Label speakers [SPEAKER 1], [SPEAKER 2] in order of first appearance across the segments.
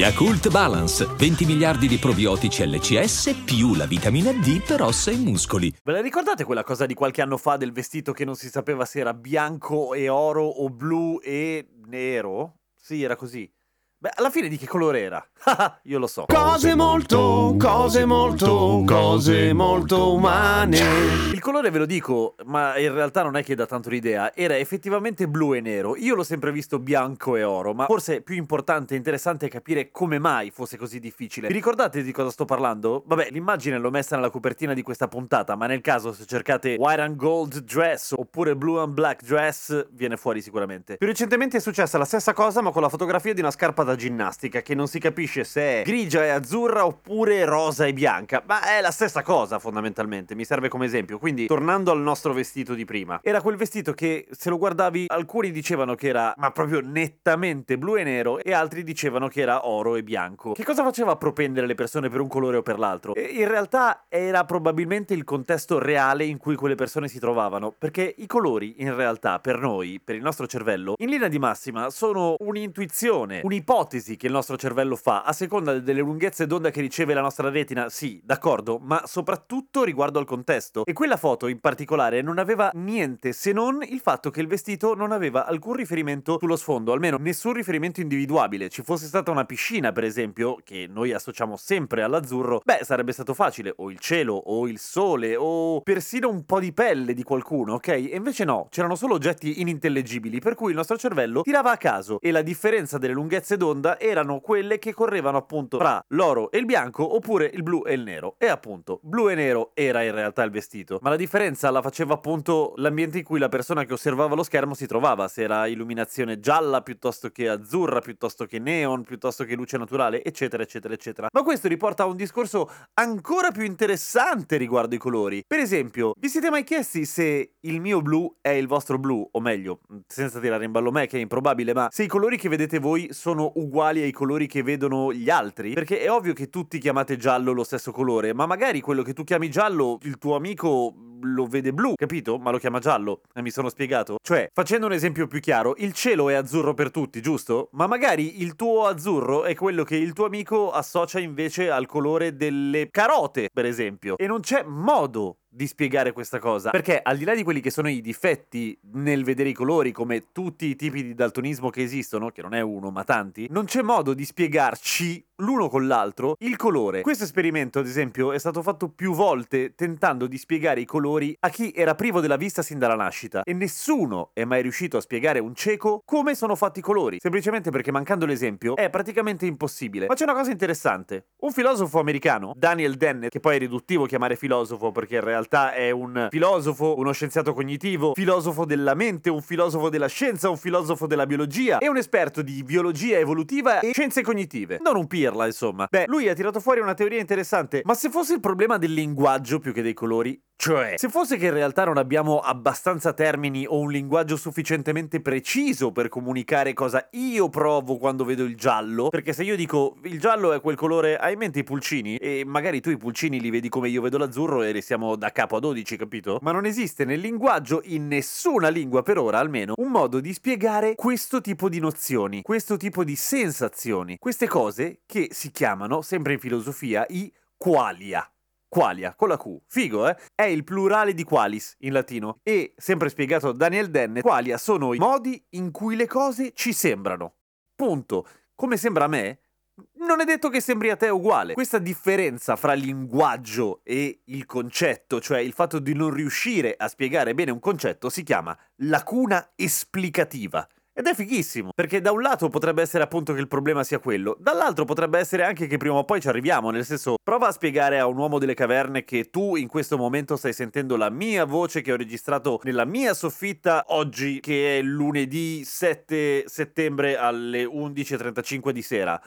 [SPEAKER 1] Yakult Balance, 20 miliardi di probiotici LCS più la vitamina D per ossa e muscoli.
[SPEAKER 2] Ve la ricordate quella cosa di qualche anno fa del vestito che non si sapeva se era bianco e oro o blu e nero? Sì, era così. Beh, alla fine di che colore era? Io lo so.
[SPEAKER 3] Cose molto, cose molto, cose molto umane.
[SPEAKER 2] Il colore ve lo dico, ma in realtà non è che dà tanto l'idea. Era effettivamente blu e nero. Io l'ho sempre visto bianco e oro, ma forse è più importante e interessante capire come mai fosse così difficile. Vi ricordate di cosa sto parlando? Vabbè, l'immagine l'ho messa nella copertina di questa puntata, ma nel caso se cercate white and gold dress oppure blue and black dress, viene fuori sicuramente. Più recentemente è successa la stessa cosa, ma con la fotografia di una scarpa da ginnastica che non si capisce se è grigia e azzurra oppure rosa e bianca, ma è la stessa cosa fondamentalmente, mi serve come esempio. Quindi, tornando al nostro vestito di prima, era quel vestito che se lo guardavi alcuni dicevano che era ma proprio nettamente blu e nero e altri dicevano che era oro e bianco. Che cosa faceva propendere le persone per un colore o per l'altro? E in realtà era probabilmente il contesto reale in cui quelle persone si trovavano, perché i colori in realtà per noi, per il nostro cervello, in linea di massima sono un'intuizione, un'ipotesi che il nostro cervello fa a seconda delle lunghezze d'onda che riceve la nostra retina, sì, d'accordo, ma soprattutto riguardo al contesto. E quella foto in particolare non aveva niente se non il fatto che il vestito non aveva alcun riferimento sullo sfondo, almeno nessun riferimento individuabile. Ci fosse stata una piscina, per esempio, che noi associamo sempre all'azzurro, beh, sarebbe stato facile, o il cielo, o il sole, o persino un po' di pelle di qualcuno, ok? E invece no, c'erano solo oggetti inintellegibili, per cui il nostro cervello tirava a caso e la differenza delle lunghezze d'onda erano quelle che correvano appunto fra l'oro e il bianco oppure il blu e il nero. E appunto, blu e nero era in realtà il vestito, ma la differenza la faceva appunto l'ambiente in cui la persona che osservava lo schermo si trovava, se era illuminazione gialla piuttosto che azzurra, piuttosto che neon, piuttosto che luce naturale, eccetera, eccetera, eccetera. Ma questo riporta a un discorso ancora più interessante riguardo i colori. Per esempio, vi siete mai chiesti se il mio blu è il vostro blu, o meglio, senza tirare in ballo me che è improbabile, ma se i colori che vedete voi sono uguali ai colori che vedono gli altri? Perché è ovvio che tutti chiamate giallo lo stesso colore, ma magari quello che tu chiami giallo, il tuo amico lo vede blu, capito? Ma lo chiama giallo. E mi sono spiegato? Cioè, facendo un esempio più chiaro, il cielo è azzurro per tutti, giusto? Ma magari il tuo azzurro è quello che il tuo amico associa invece al colore delle carote, per esempio. E non c'è modo di spiegare questa cosa. Perché al di là di quelli che sono i difetti nel vedere i colori, come tutti i tipi di daltonismo che esistono, che non è uno ma tanti, non c'è modo di spiegarci l'uno con l'altro il colore. Questo esperimento, ad esempio, è stato fatto più volte tentando di spiegare i colori a chi era privo della vista sin dalla nascita e nessuno è mai riuscito a spiegare a un cieco come sono fatti i colori, semplicemente perché mancando l'esempio è praticamente impossibile. Ma c'è una cosa interessante. Un filosofo americano, Daniel Dennett, che poi è riduttivo chiamare filosofo perché in realtà realtà è un filosofo, uno scienziato cognitivo, filosofo della mente, un filosofo della scienza, un filosofo della biologia e un esperto di biologia evolutiva e scienze cognitive. Non un pirla, insomma. Beh, lui ha tirato fuori una teoria interessante, ma se fosse il problema del linguaggio più che dei colori, cioè, se fosse che in realtà non abbiamo abbastanza termini o un linguaggio sufficientemente preciso per comunicare cosa io provo quando vedo il giallo, perché se io dico il giallo è quel colore, hai in mente i pulcini? E magari tu i pulcini li vedi come io vedo l'azzurro e restiamo da capo a 12, capito? Ma non esiste nel linguaggio, in nessuna lingua per ora almeno, un modo di spiegare questo tipo di nozioni, questo tipo di sensazioni, queste cose che si chiamano, sempre in filosofia, i qualia. Qualia, con la Q. Figo, eh? È il plurale di qualis in latino. E, sempre spiegato da Daniel Dennett, qualia sono i modi in cui le cose ci sembrano. Punto. Come sembra a me, non è detto che sembri a te uguale. Questa differenza fra linguaggio e il concetto, cioè il fatto di non riuscire a spiegare bene un concetto, si chiama lacuna esplicativa. Ed è fighissimo, perché da un lato potrebbe essere appunto che il problema sia quello, dall'altro potrebbe essere anche che prima o poi ci arriviamo, nel senso, prova a spiegare a un uomo delle caverne che tu in questo momento stai sentendo la mia voce che ho registrato nella mia soffitta oggi, che è lunedì 7 settembre alle 11.35 di sera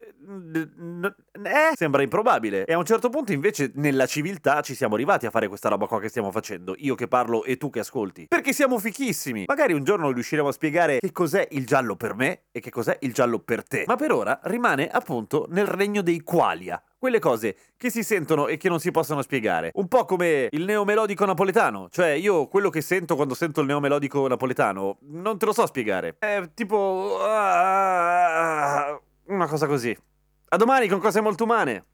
[SPEAKER 2] Eh, sembra improbabile. E a un certo punto, invece, nella civiltà ci siamo arrivati a fare questa roba qua che stiamo facendo. Io che parlo e tu che ascolti. Perché siamo fichissimi. Magari un giorno riusciremo a spiegare che cos'è il giallo per me e che cos'è il giallo per te. Ma per ora rimane appunto nel regno dei qualia. Quelle cose che si sentono e che non si possono spiegare. Un po' come il neomelodico napoletano. Cioè, io quello che sento quando sento il neomelodico napoletano non te lo so spiegare. È tipo. Una cosa così. A domani con cose molto umane.